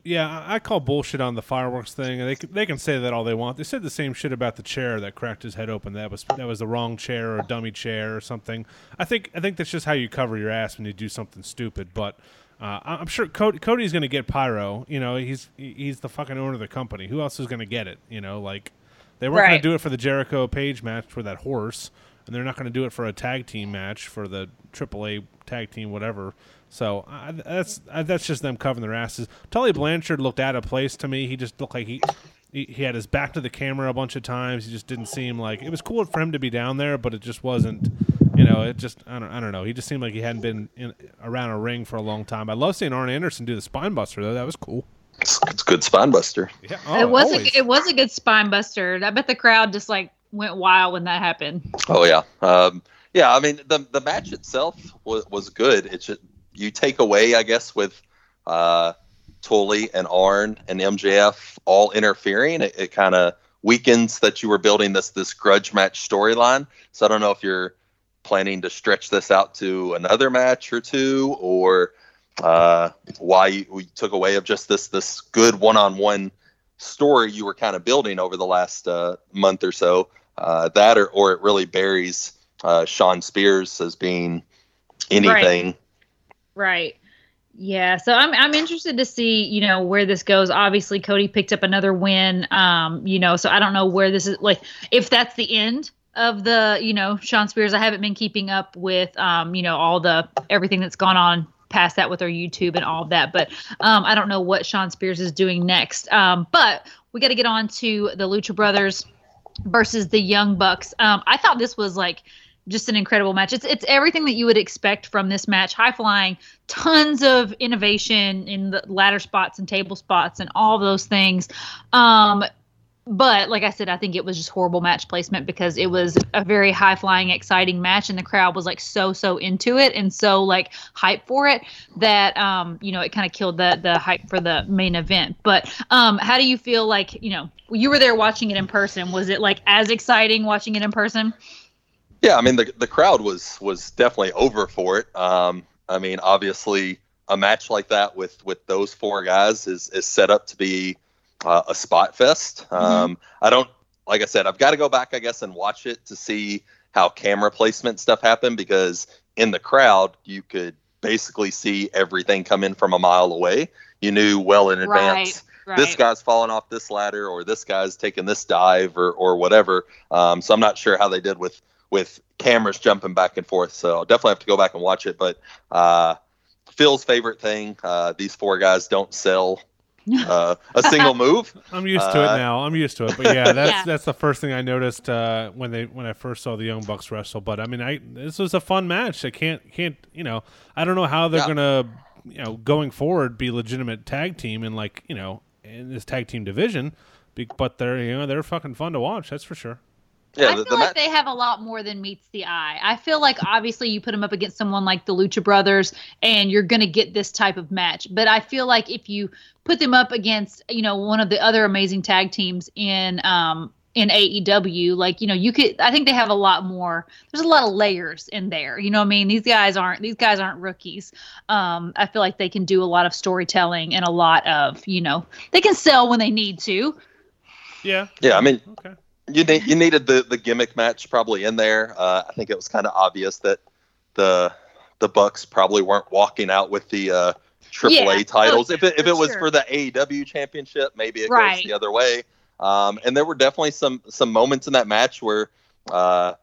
Yeah, I call bullshit on the fireworks thing, they can, they can say that all they want. They said the same shit about the chair that cracked his head open. That was that was the wrong chair or a dummy chair or something. I think I think that's just how you cover your ass when you do something stupid. But uh, I'm sure Cody, Cody's going to get pyro. You know, he's he's the fucking owner of the company. Who else is going to get it? You know, like they weren't going to do it for the Jericho Page match for that horse, and they're not going to do it for a tag team match for the AAA tag team whatever. So uh, that's uh, that's just them covering their asses. Tully Blanchard looked out of place to me. He just looked like he, he he had his back to the camera a bunch of times. He just didn't seem like it was cool for him to be down there, but it just wasn't. You know, it just I don't I don't know. He just seemed like he hadn't been in, around a ring for a long time. I love seeing Arn Anderson do the spine buster though. That was cool. It's, it's a good spine buster. Yeah, oh, it was always. a, it was a good spine buster i bet the crowd just like went wild when that happened Oh yeah, um, yeah. I mean, the the match itself was was good. It's you take away, I guess, with uh, Tully and Arn and MJF all interfering. It, it kind of weakens that you were building this this grudge match storyline. So I don't know if you're planning to stretch this out to another match or two, or uh, why you, we took away of just this this good one on one story you were kind of building over the last uh, month or so. Uh, that or, or it really buries uh, Shawn Spears as being anything. Right. Yeah, so I'm I'm interested to see, you know, where this goes. Obviously, Cody picked up another win. Um, you know, so I don't know where this is like if that's the end of the, you know, Shawn Spears. I haven't been keeping up with um, you know, all the everything that's gone on past that with our YouTube and all of that. But um, I don't know what Shawn Spears is doing next. Um, but we got to get on to the Lucha Brothers versus the Young Bucks. Um, I thought this was like just an incredible match. It's it's everything that you would expect from this match. High flying, tons of innovation in the ladder spots and table spots and all those things. Um, but like I said, I think it was just horrible match placement because it was a very high flying, exciting match, and the crowd was like so so into it and so like hype for it that um you know it kind of killed the the hype for the main event. But um how do you feel like you know you were there watching it in person? Was it like as exciting watching it in person? Yeah, I mean the the crowd was was definitely over for it. Um, I mean, obviously a match like that with with those four guys is is set up to be uh, a spot fest. Mm-hmm. Um, I don't like I said, I've got to go back, I guess, and watch it to see how camera placement stuff happened because in the crowd you could basically see everything come in from a mile away. You knew well in advance. Right, right. This guy's falling off this ladder, or this guy's taking this dive, or or whatever. Um, so I'm not sure how they did with with cameras jumping back and forth. So I'll definitely have to go back and watch it. But uh, Phil's favorite thing: uh, these four guys don't sell uh, a single move. I'm used to it uh, now. I'm used to it. But yeah, that's yeah. that's the first thing I noticed uh, when they when I first saw the Young Bucks wrestle. But I mean, I this was a fun match. I can't can't you know I don't know how they're yeah. gonna you know going forward be legitimate tag team in like you know in this tag team division. But they're you know they're fucking fun to watch. That's for sure. Yeah, I feel the like match- they have a lot more than meets the eye. I feel like obviously you put them up against someone like the Lucha Brothers and you're going to get this type of match. But I feel like if you put them up against, you know, one of the other amazing tag teams in um in AEW, like, you know, you could I think they have a lot more there's a lot of layers in there. You know what I mean? These guys aren't these guys aren't rookies. Um I feel like they can do a lot of storytelling and a lot of, you know, they can sell when they need to. Yeah. Yeah, I mean okay you need, you needed the the gimmick match probably in there. Uh, I think it was kind of obvious that the the Bucks probably weren't walking out with the uh, AAA yeah, titles. if it if it was sure. for the AEW championship, maybe it right. goes the other way. Um, and there were definitely some some moments in that match where uh,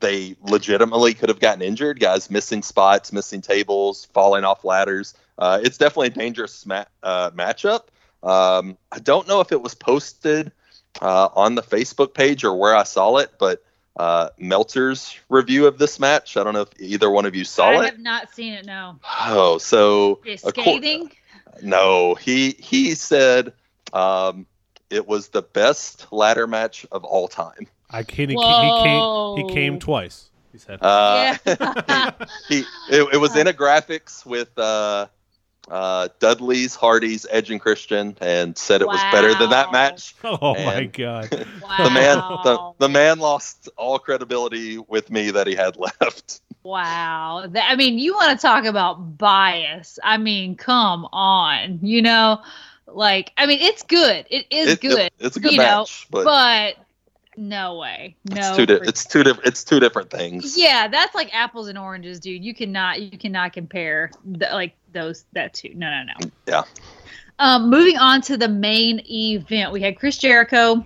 they legitimately could have gotten injured. Guys missing spots, missing tables, falling off ladders. Uh, it's definitely a dangerous ma- uh, matchup. Um, I don't know if it was posted uh, on the Facebook page or where I saw it, but uh, Meltzer's review of this match. I don't know if either one of you saw I it. I have not seen it. No. Oh, so scathing. no, he he said um, it was the best ladder match of all time. I can't. He, he, came. He came twice. He said. Uh, yeah. he, it, it, was in a graphics with uh, uh, Dudley's, Hardy's, Edge, and Christian, and said it wow. was better than that match. Oh and my god! wow. the man, the, the man lost all credibility with me that he had left. Wow. I mean, you want to talk about bias? I mean, come on. You know, like I mean, it's good. It is it, good. It, it's a good match, know, but, but no way. No. It's two, di- it's two different. It's two different things. Yeah, that's like apples and oranges, dude. You cannot. You cannot compare the, like those that two. No, no, no. Yeah. Um, moving on to the main event, we had Chris Jericho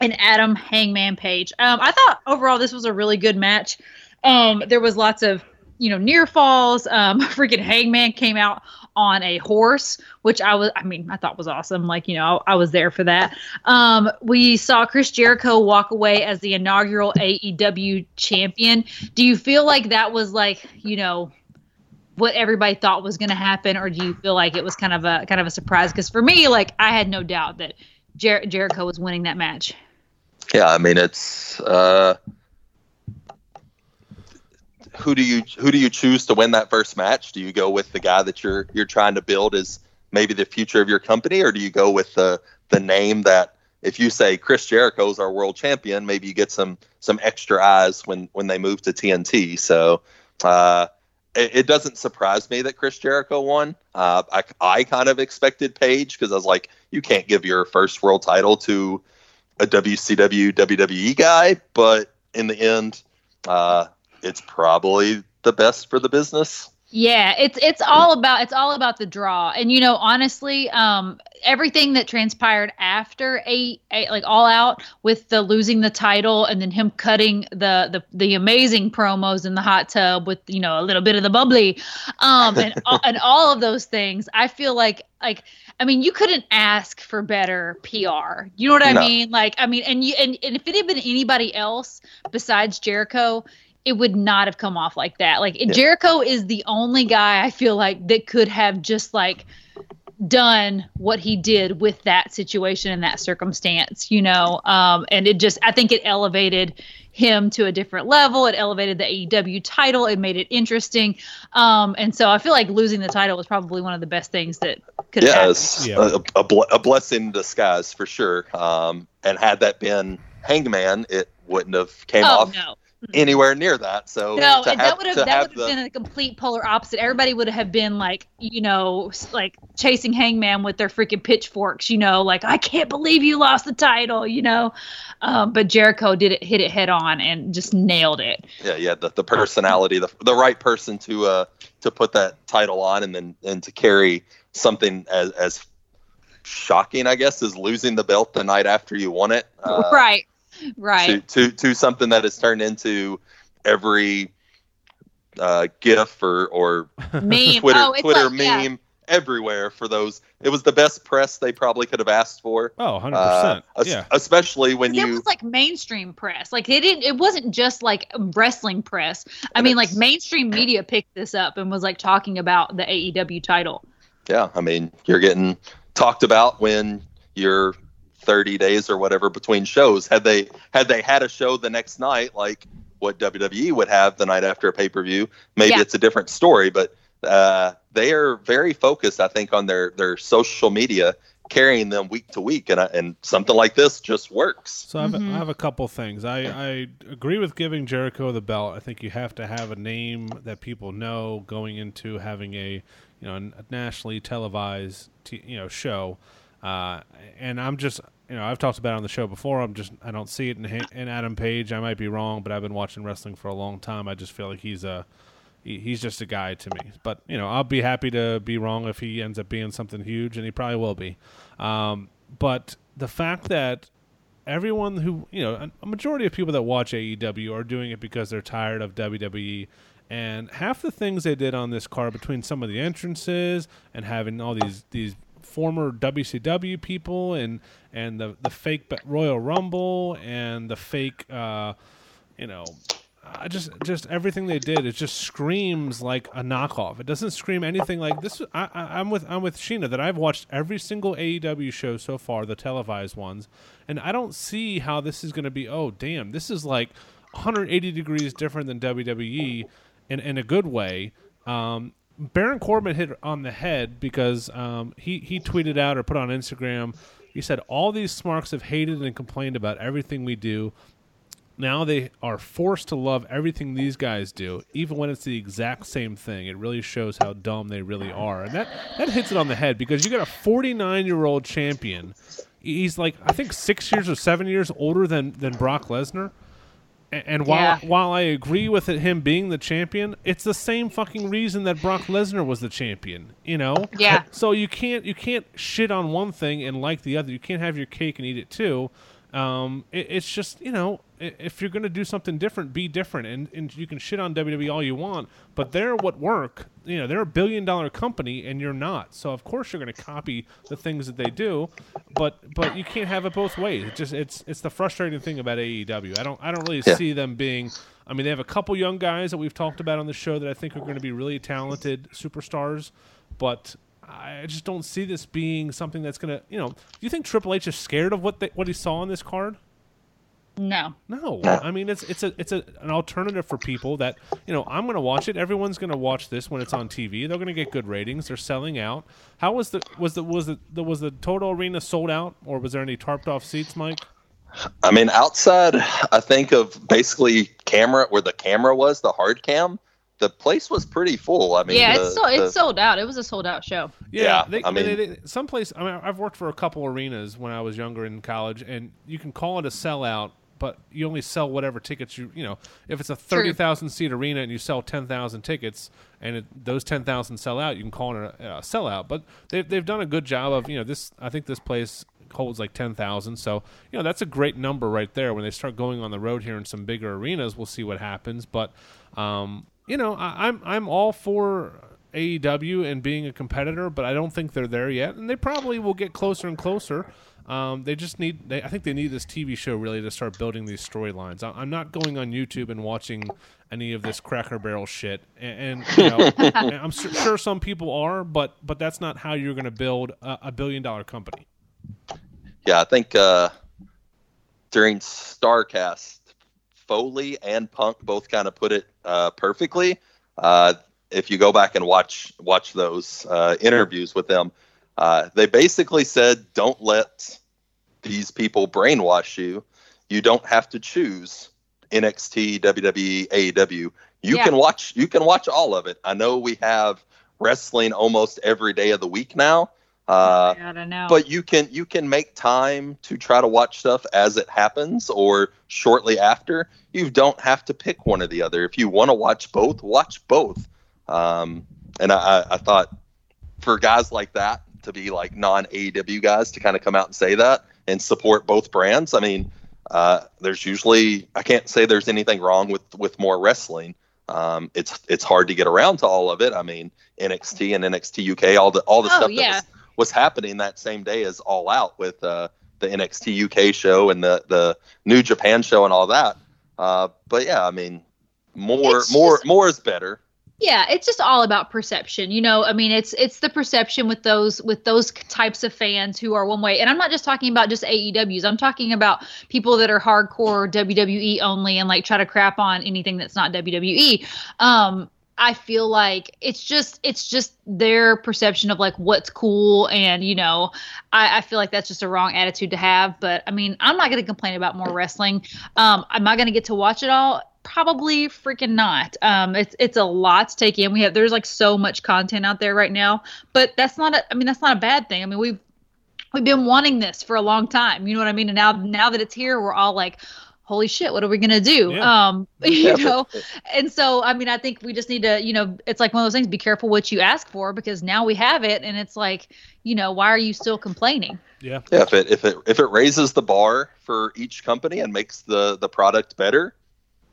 and Adam Hangman Page. Um, I thought overall this was a really good match. Um, there was lots of you know near falls. Um, freaking Hangman came out on a horse, which I was, I mean, I thought was awesome. Like, you know, I, I was there for that. Um, we saw Chris Jericho walk away as the inaugural AEW champion. Do you feel like that was like, you know, what everybody thought was going to happen, or do you feel like it was kind of a kind of a surprise? Because for me, like, I had no doubt that Jer- Jericho was winning that match. Yeah, I mean, it's. uh who do you who do you choose to win that first match? Do you go with the guy that you're you're trying to build as maybe the future of your company, or do you go with the the name that if you say Chris Jericho's our world champion, maybe you get some some extra eyes when when they move to TNT. So uh, it, it, doesn't surprise me that Chris Jericho won. Uh, I I kind of expected Page because I was like, you can't give your first world title to a WCW WWE guy, but in the end, uh, it's probably the best for the business. Yeah, it's it's all about it's all about the draw. And you know, honestly, um everything that transpired after a, a like all out with the losing the title and then him cutting the the the amazing promos in the hot tub with, you know, a little bit of the bubbly um and and all of those things. I feel like like I mean, you couldn't ask for better PR. You know what I No. mean? Like, I mean, and you and, and if it had been anybody else besides Jericho, it would not have come off like that. Like Yeah. Jericho is the only guy I feel like that could have just like done what he did with that situation and that circumstance, you know. Um, and it just I think it elevated him to a different level. It elevated the AEW title. It made it interesting. Um, and so I feel like losing the title was probably one of the best things that could have Yeah, happened. it's Yeah. a, a, ble- a blessing in disguise for sure. Um, and had that been Hangman, it wouldn't have came Oh off no. Anywhere near that. So No, to and have- that would have that would the- have been a complete polar opposite. Everybody would have been like, you know, like chasing Hangman with their freaking pitchforks, you know, like I can't believe you lost the title, you know. Um, but Jericho did it, hit it head on, and just nailed it. yeah, yeah, the, the personality, the, the right person to uh to put that title on, and then and to carry something as as shocking, I guess, is losing the belt the night after you won it. Uh, right, right. To, to to something that has turned into every uh, GIF or or Meme. Twitter oh, Twitter like, yeah. meme everywhere for those. It was the best press they probably could have asked for. Oh, 100%. Uh, es- yeah. especially when you it was like mainstream press. Like it didn't. It wasn't just like wrestling press. I mean, like mainstream media picked this up and was like talking about the AEW title. yeah i mean you're getting talked about when you're 30 days or whatever between shows had they had they had a show the next night like what wwe would have the night after a pay-per-view maybe Yeah. it's a different story but uh, they are very focused i think on their their social media carrying them week to week and, I- and something like this just works So I have, Mhm. I have a couple things. I, I agree with giving Jericho the belt. I think you have to have a name that people know going into having a you know a nationally televised t- you know show. Uh, and I'm just you know I've talked about it on the show before. I'm just I don't see it in in Adam Page. I might be wrong, but I've been watching wrestling for a long time. I just feel like he's a he- he's just a guy to me. But you know, I'll be happy to be wrong if he ends up being something huge, and he probably will be. Um, but the fact that everyone who you know, a- majority of people that watch AEW are doing it because they're tired of WWE. And half the things they did on this card, between some of the entrances and having all these these former WCW people and and the the fake Royal Rumble and the fake uh, you know I just just everything they did it just screams like a knockoff. It doesn't scream anything like this. I, I, I'm with I'm with Sheena that I've watched every single AEW show so far, the televised ones, and I don't see how this is going to be. Oh damn, this is like 180 degrees different than WWE in in a good way. Um, Baron Corbin hit on the head because um, he he tweeted out or put on Instagram. He said all these smarks have hated and complained about everything we do now they are forced to love everything these guys do, even when it's the exact same thing. It really shows how dumb they really are, and that that hits it on the head because you got a 49 year old champion. He's like I think six years or seven years older than than Brock Lesnar. And while Yeah. while I agree with it, him being the champion, it's the same fucking reason that Brock Lesnar was the champion. You know, Yeah. So you can't you can't shit on one thing and like the other. You can't have your cake and eat it too. Um, it, it's just you know if you're gonna do something different, be different, and, and you can shit on WWE all you want, but they're what work. You know they're a billion dollar company, and you're not. So of course you're gonna copy the things that they do, but but you can't have it both ways. It just it's it's the frustrating thing about AEW. I don't I don't really Yeah. see them being. I mean, they have a couple young guys that we've talked about on the show that I think are going to be really talented superstars, but I just don't see this being something that's going to, you know, do you think Triple H is scared of what they, what he saw on this card? No. No, I mean it's it's a it's a, an alternative for people that you know I'm going to watch it. Everyone's going to watch this when it's on TV. They're going to get good ratings. They're selling out. How was the was the was the, the was the total arena sold out or was there any tarped off seats, Mike? I mean, outside, I think of basically camera where the camera was, the hard cam. The place was pretty full. I mean, yeah, the, it's so, the- it's sold out. It was a sold out show. Yeah, they, I mean- they, they, someplace. I mean, I've worked for a couple arenas when I was younger in college, and you can call it a sellout, but you only sell whatever tickets you you know. If it's a thirty thousand seat arena and you sell ten thousand tickets, and it, those ten thousand sell out, you can call it a, a sellout. But they've they've done a good job of you know this. I think this place holds like 10,000. So, you know, that's a great number right there. When they start going on the road here in some bigger arenas, we'll see what happens. But, um, you know, I, I'm I'm all for AEW and being a competitor, but I don't think they're there yet, and they probably will get closer and closer. Um, they just need. They, I think they need this TV show really to start building these storylines. I'm not going on YouTube and watching any of this Cracker Barrel shit, and, and you know, and I'm sure some people are, but but that's not how you're going to build a, a, billion dollar company. Yeah, I think uh, during Starrcast, Foley and Punk both kind of put it uh, perfectly. Uh, if you go back and watch watch those uh, interviews with them, uh, they basically said, "Don't let these people brainwash you. You don't have to choose NXT, WWE, AEW. You yeah. can watch. You can watch all of it. I know we have wrestling almost every day of the week now." Uh, I don't know. But you can you can make time to try to watch stuff as it happens or shortly after. You don't have to pick one or the other. If you want to watch both, watch both. Um, and I, I thought for guys like that to be like non AEW guys to kind of come out and say that and support both brands. I mean, uh, there's usually I can't say there's anything wrong with with more wrestling. Um, it's it's hard to get around to all of it. I mean, NXT and NXT UK, all the all the oh, stuff yeah. that was, was, happening that same day as All Out with uh, the NXT UK show and the the New Japan show and all that. Uh, but yeah, I mean, more it's more just, more is better. Yeah it's just all about perception you know? I mean it's it's the perception with those with those types of fans who are one way. And i'm not just talking about just aews i'm talking about people that are hardcore wwe only and like try to crap on anything that's not wwe um I feel like it's just it's just their perception of like what's cool and you know I, I feel like that's just a wrong attitude to have but I mean I'm not gonna complain about more wrestling um am I gonna get to watch it all probably freaking not. Um, it's it's a lot to take in. We have there's like so much content out there right now, but that's not a. I mean, that's not a bad thing. I mean, we've we've been wanting this for a long time. You know what I mean? And now now that it's here, we're all like, holy shit, what are we gonna do? Yeah. Um, you know, and so I mean, I think we just need to, you know, it's like one of those things. Be careful what you ask for because now we have it, and it's like, you know, why are you still complaining? Yeah. Yeah. If it if it if it raises the bar for each company and makes the the product better,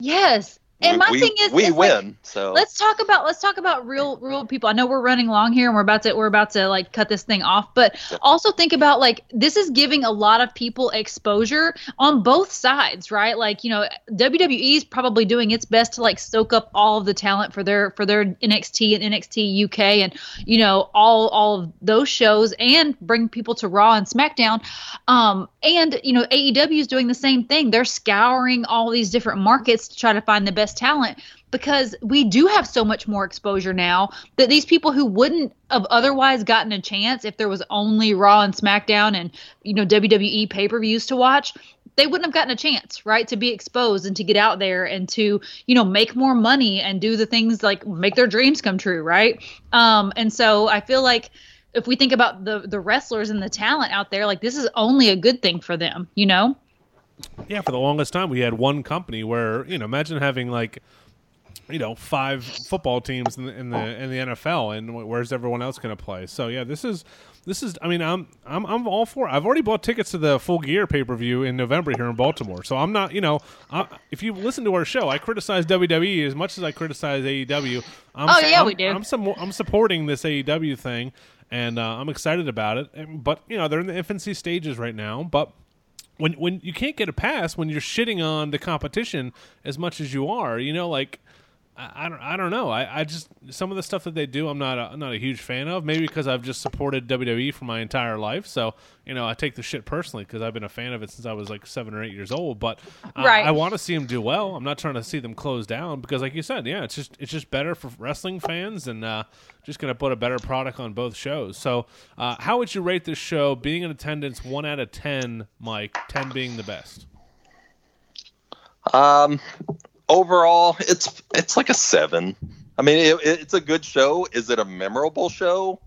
Yes. And my we, thing is, we win. Like, so let's talk about let's talk about real real people. I know we're running long here, and we're about to we're about to like cut this thing off. But yeah. also think about like this is giving a lot of people exposure on both sides, right? Like you know, WWE is probably doing its best to like soak up all of the talent for their for their NXT and NXT UK and you know all all of those shows and bring people to Raw and SmackDown. Um, and you know, AEW is doing the same thing. They're scouring all these different markets to try to find the best best talent because we do have so much more exposure now that these people who wouldn't have otherwise gotten a chance if there was only Raw and SmackDown and you know WWE pay-per-views to watch, they wouldn't have gotten a chance, right, to be exposed and to get out there and to, you know, make more money and do the things like make their dreams come true, right? Um, and so I feel like if we think about the the wrestlers and the talent out there, like this is only a good thing for them, you know? Yeah, for the longest time, we had one company where you know, imagine having like you know five football teams in the in the, in the NFL, and where's everyone else going to play? So yeah, this is this is. I mean, I'm I'm I'm all for. It. I've already bought tickets to the Full Gear pay per view in November here in Baltimore. So I'm not. You know, I, if you listen to our show, I criticize WWE as much as I criticize AEW. I'm, oh yeah, I'm, we do. I'm some, I'm supporting this AEW thing, and uh, I'm excited about it. But you know, they're in the infancy stages right now. But when when you can't get a pass when you're shitting on the competition as much as you are, you know, like I, I don't I don't know. I, I just some of the stuff that they do I'm not a, I'm not a huge fan of. Maybe because I've just supported WWE for my entire life, so you know I take the shit personally because I've been a fan of it since I was like seven or eight years old. But uh, right. I want to see them do well. I'm not trying to see them close down because, like you said, yeah, it's just it's just better for wrestling fans and uh, just going to put a better product on both shows. So, uh, how would you rate this show? Being in attendance, one out of ten, Mike. Ten being the best. Um, overall, it's it's like a seven. I mean, it, it's a good show. Is it a memorable show?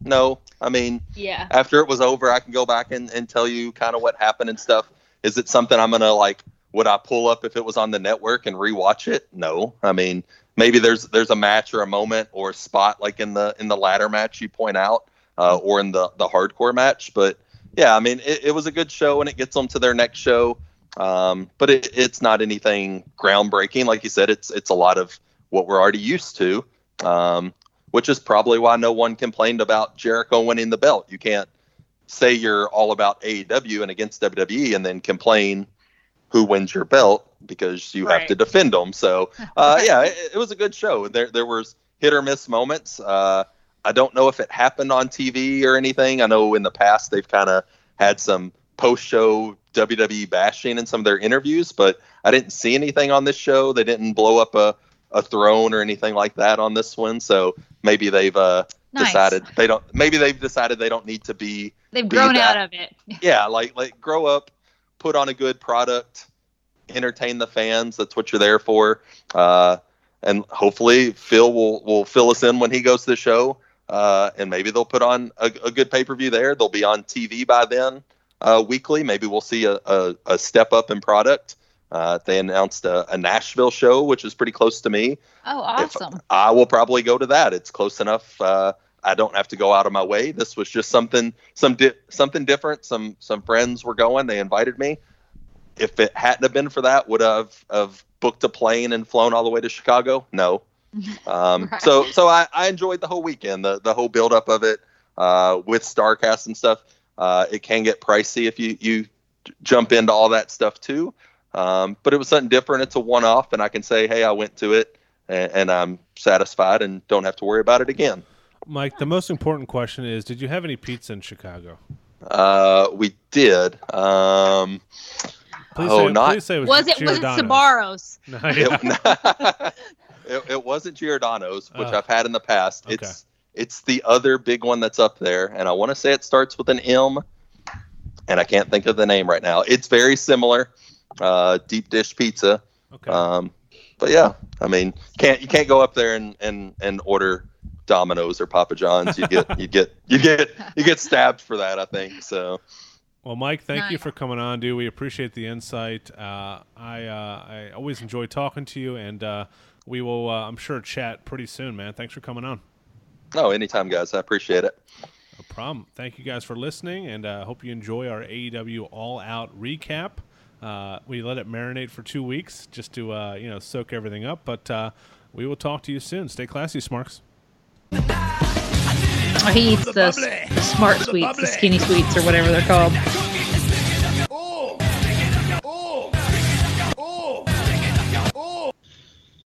No. I mean, yeah. After it was over, I can go back and, and tell you kind of what happened and stuff. Is it something I'm gonna like would I pull up if it was on the network and rewatch it? No. I mean, maybe there's there's a match or a moment or a spot like in the in the ladder match you point out, uh, or in the the hardcore match. But yeah, I mean, it, it was a good show and it gets them to their next show. Um, but it, it's not anything groundbreaking. Like you said, it's it's a lot of what we're already used to, um, which is probably why no one complained about Jericho winning the belt. You can't say you're all about AEW and against WWE and then complain who wins your belt because you Right. have to defend them. So uh, yeah, it, it was a good show. There there was hit or miss moments. Uh, I don't know if it happened on TV or anything. I know in the past they've kind of had some post show WWE bashing in some of their interviews, but I didn't see anything on this show. They didn't blow up a, a throne or anything like that on this one. So maybe they've uh, Nice. decided they don't. Maybe they've decided they don't need to be They've be grown that- out of it. yeah, like like grow up, put on a good product, entertain the fans. That's what you're there for. Uh, and hopefully Phil will will fill us in when he goes to the show. Uh, and maybe they'll put on a, a good pay per view there. They'll be on TV by then, uh, weekly. Maybe we'll see a, a, a step up in product. Uh, they announced a, a Nashville show, which is pretty close to me. Oh, If- awesome. I will probably go to that. It's close enough. Uh, I don't have to go out of my way. This was just something, some di- something different. Some some friends were going. They invited me. If it hadn't have been for that, would I have have booked a plane and flown all the way to Chicago? No. Um, Right. So so I, I enjoyed the whole weekend, the the whole buildup of it uh, with Starrcast and stuff. Uh, it can get pricey if you you jump into all that stuff too. Um, but it was something different. It's a one off, and I can say, hey, I went to it and, and I'm satisfied and don't have to worry about it again. Mike, the most important question is: Did you have any pizza in Chicago? Uh, we did. Um, Please Oh, say, not- please say it was, Was it was it Giordano's. Sabaros? No, yeah. it, it, it wasn't Giordano's, which Oh. I've had in the past. Okay. It's it's the other big one that's up there, and I want to say it starts with an M, and I can't think of the name right now. It's very similar, uh, deep dish pizza. Okay. Um, but yeah, I mean, can't you can't go up there and and and order Domino's or Papa John's. You get you get you get you get stabbed for that. I think so. Well, Mike, thank you for coming on, dude. We appreciate the insight. Uh, I uh, I always enjoy talking to you, and uh, we will, uh, I'm sure, chat pretty soon, man. Thanks for coming on. No, anytime, guys. I appreciate it. No problem. Thank you guys for listening, and uh, hope you enjoy our AEW All Out recap. Uh, we let it marinate for two weeks just to uh, you know soak everything up, but uh, we will talk to you soon. Stay classy, Smarks. Oh, he eats the, the smart sweets, the skinny sweets, or whatever they're called.